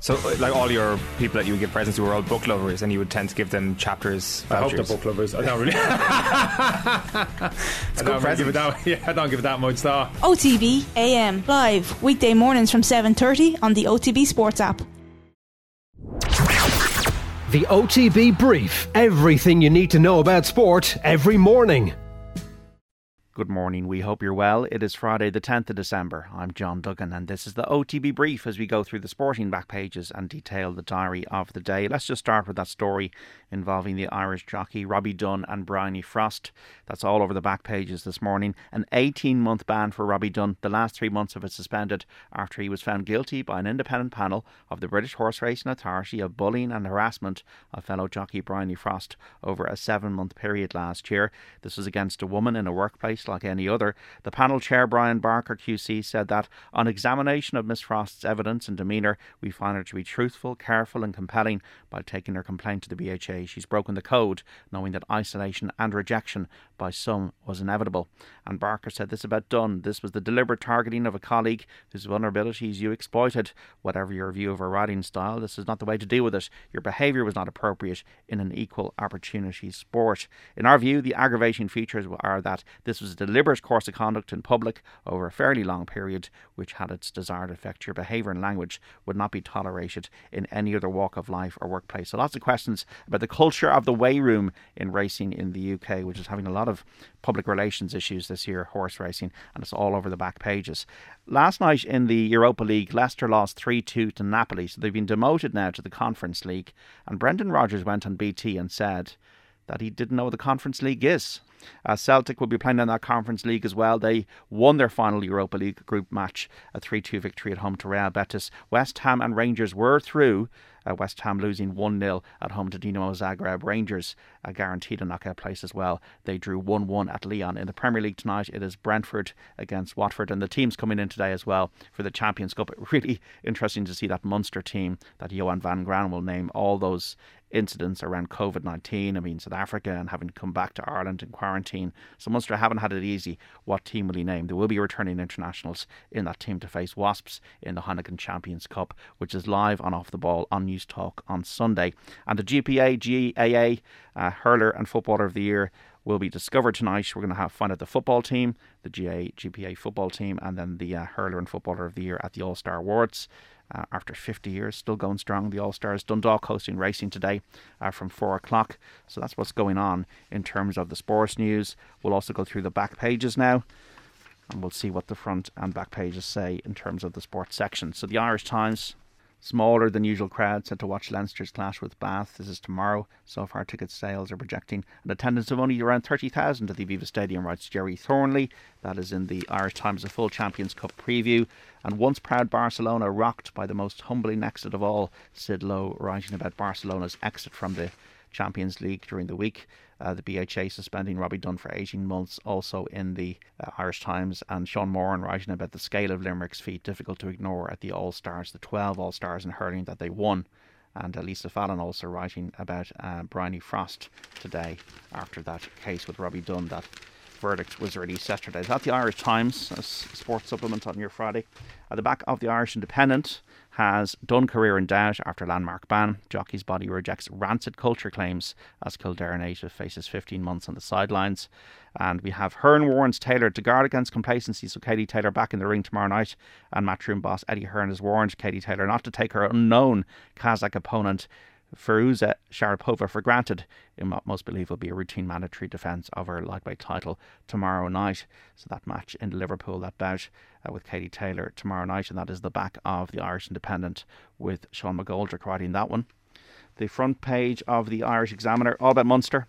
So, like all your people that you would give presents to were all book lovers, and you would tend to give them chapters. I hope they're book lovers. I don't really. I good don't really give it that. Yeah, I don't give it that much thought. OTB AM live weekday mornings from 7:30 on the OTB Sports app. The OTB Brief. Everything you need to know about sport every morning. Good morning. We hope you're well. It is Friday, the 10th of December. I'm John Duggan, and this is the OTB Brief as we go through the sporting back pages and detail the diary of the day. Let's just start with that story involving the Irish jockey Robbie Dunne and Bryony Frost. That's all over the back pages this morning. An 18 month ban for Robbie Dunne, the last three months of it suspended after he was found guilty by an independent panel of the British Horse Racing Authority of bullying and harassment of fellow jockey Bryony Frost over a seven month period last year. This was against a woman in a workplace like any other. The panel chair, Brian Barker QC, said that on examination of Miss Frost's evidence and demeanour, we find her to be truthful, careful, and compelling by taking her complaint to the BHA. She's broken the code, knowing that isolation and rejection by some was inevitable. And Barker said this about Dunne this was the deliberate targeting of a colleague whose vulnerabilities you exploited. Whatever your view of her riding style, this is not the way to deal with it. Your behaviour was not appropriate in an equal opportunity sport. In our view, the aggravating features are that this was a deliberate course of conduct in public over a fairly long period, which had its desired effect. Your behaviour and language would not be tolerated in any other walk of life or workplace. So, lots of questions about the culture of the weigh room in racing in the UK, which is having a lot of public relations issues this year, horse racing, and it's all over the back pages. Last night in the Europa League, Leicester lost 3 2 to Napoli, so they've been demoted now to the Conference League. And Brendan Rodgers went on BT and said that he didn't know what the Conference League is. Uh, Celtic will be playing in that Conference League as well. They won their final Europa League group match, a 3 2 victory at home to Real Betis. West Ham and Rangers were through. Uh, West Ham losing 1 0 at home to Dinamo Zagreb. Rangers uh, guaranteed a knockout place as well. They drew 1 1 at Lyon. In the Premier League tonight, it is Brentford against Watford, and the teams coming in today as well for the Champions Cup. Really interesting to see that Munster team that Johann van Graan will name all those incidents around COVID 19. I mean, South Africa and having come back to Ireland in quarantine. So Munster haven't had it easy. What team will he name? There will be returning internationals in that team to face Wasps in the Heineken Champions Cup, which is live on Off the Ball on Newstalk on Sunday. And the GPA, GAA, uh, Hurler and Footballer of the Year will be discovered tonight. We're going to have fun at the football team, the GAA, GPA football team, and then the uh, Hurler and Footballer of the Year at the All Star Awards. Uh, after 50 years, still going strong. The All Stars Dundalk hosting racing today uh, from 4 o'clock. So that's what's going on in terms of the sports news. We'll also go through the back pages now and we'll see what the front and back pages say in terms of the sports section. So the Irish Times, smaller than usual crowd set to watch Leinster's clash with Bath. This is tomorrow. So far, ticket sales are projecting an attendance of only around 30,000 at the Aviva Stadium, writes Gerry Thornley. That is in the Irish Times, a full Champions Cup preview. And once proud Barcelona rocked by the most humbling exit of all, Sid Lowe writing about Barcelona's exit from the Champions League during the week. Uh, the BHA suspending Robbie Dunne for 18 months, also in the uh, Irish Times, and Sean Moran writing about the scale of Limerick's feat, difficult to ignore at the All Stars, the 12 All Stars in hurling that they won. And uh, Lisa Fallon also writing about uh, Bryony Frost today after that case with Robbie Dunne. That verdict was released yesterday. Is that the Irish Times, a s- sports supplement on your Friday? At the back of the Irish Independent has Dunne career in doubt after landmark ban. Jockey's body rejects rancid culture claims as Kildare native faces 15 months on the sidelines. And we have Hearn warns Taylor to guard against complacency. So Katie Taylor back in the ring tomorrow night. And matchroom boss Eddie Hearn has warned Katie Taylor not to take her unknown Kazakh opponent Firuza Sharipova for granted in what most believe will be a routine mandatory defence of her lightweight title tomorrow night. So that match in Liverpool, that bout uh, with Katie Taylor tomorrow night, and that is the back of the Irish Independent with Sean McGoldrick writing that one. The front page of the Irish Examiner, all about Munster.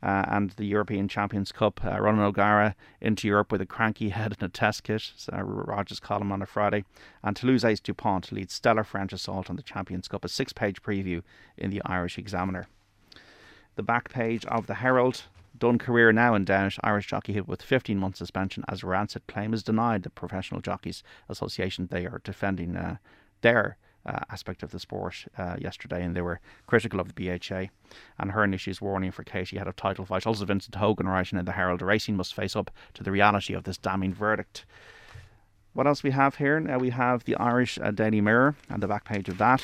Uh, and the European Champions Cup. Uh, Ronan O'Gara into Europe with a cranky head and a test kit. Uh, Rogers column on a Friday. And Toulouse Ace Dupont leads stellar French assault on the Champions Cup. A six page preview in the Irish Examiner. The back page of the Herald. Dunne career now in doubt. Irish jockey hit with 15 month suspension as rancid claim is denied. The Professional Jockeys Association they are defending uh, their uh, aspect of the sport uh, yesterday, and they were critical of the BHA. And Hearn issues warning for Katie had a title fight. Also, Vincent Hogan writing in the Herald Racing must face up to the reality of this damning verdict. what else we have here? Now we have the Irish uh, Daily Mirror and the back page of that.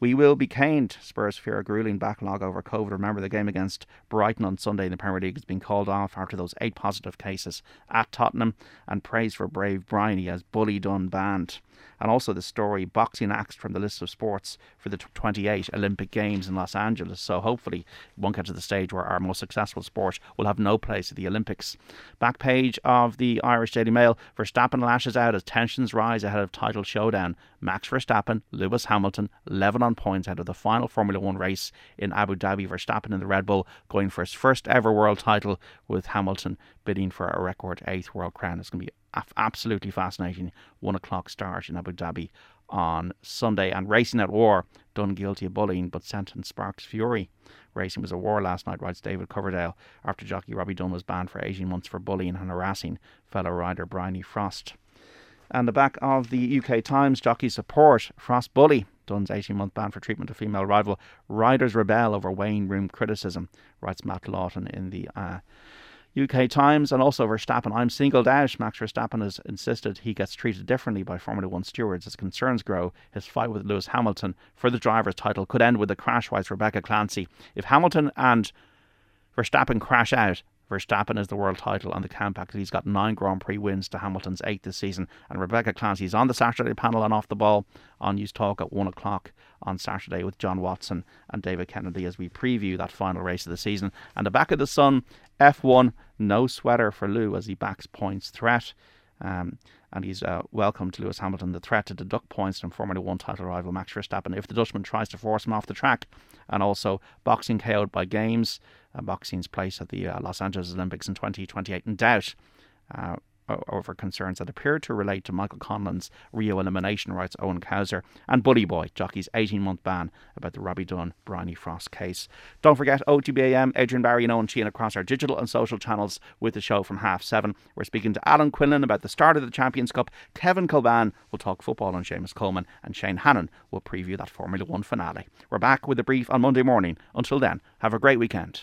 We will be caned. Spurs fear a grueling backlog over COVID. Remember, the game against Brighton on Sunday in the Premier League has been called off after those eight positive cases at Tottenham. And praise for brave Bryony as bully Dunne banned and also the story boxing axed from the list of sports for the 28 Olympic Games in Los Angeles. So hopefully, it won't get to the stage where our most successful sport will have no place at the Olympics. Back page of the Irish Daily Mail Verstappen lashes out as tensions rise ahead of title showdown. Max Verstappen, Lewis Hamilton, 11 on points out of the final Formula One race in Abu Dhabi. Verstappen in the Red Bull going for his first ever world title, with Hamilton bidding for a record eighth world crown. It's going to be absolutely fascinating. One o'clock start in Abu Dhabi on Sunday. And Racing at War, Dunne guilty of bullying but sentence sparks fury. Racing was a war last night, writes David Coverdale, after jockey Robbie Dunne was banned for 18 months for bullying and harassing fellow rider Bryony Frost. And the back of the UK Times, jockey support Frost bully. Dunne's 18 month ban for treatment of female rival. Riders rebel over weighing room criticism, writes Matt Lawton in the uh, UK Times and also Verstappen. I'm singled out. Max Verstappen has insisted he gets treated differently by Formula One stewards as concerns grow. His fight with Lewis Hamilton for the driver's title could end with a crash, writes Rebecca Clancy. If Hamilton and Verstappen crash out, Verstappen is the world title on the comeback. He's got nine Grand Prix wins to Hamilton's eight this season. And Rebecca Clancy is on the Saturday panel and off the ball on Newstalk at one o'clock on Saturday with John Watson and David Kennedy as we preview that final race of the season. And the back of the sun, F1, no sweater for Lou as he backs points threat. Um, and he's uh, welcomed Lewis Hamilton the threat to deduct points from Formula One title rival Max Verstappen if the Dutchman tries to force him off the track. And also boxing KO'd by games, uh, boxing's place at the uh, Los Angeles Olympics in 2028 in doubt. Over concerns that appear to relate to Michael Conlan's Rio elimination, writes Owen Cowser, and Bully Boy, jockey's 18 month ban about the Robbie Dunne Bryony Frost case. Don't forget OTBAM, Adrian Barry and Owen Sheehan across our digital and social channels with the show from half seven. We're speaking to Alan Quinlan about the start of the Champions Cup. Kevin Kilbane will talk football on Seamus Coleman, and Shane Hannon will preview that Formula One finale. We're back with a brief on Monday morning. Until then, have a great weekend.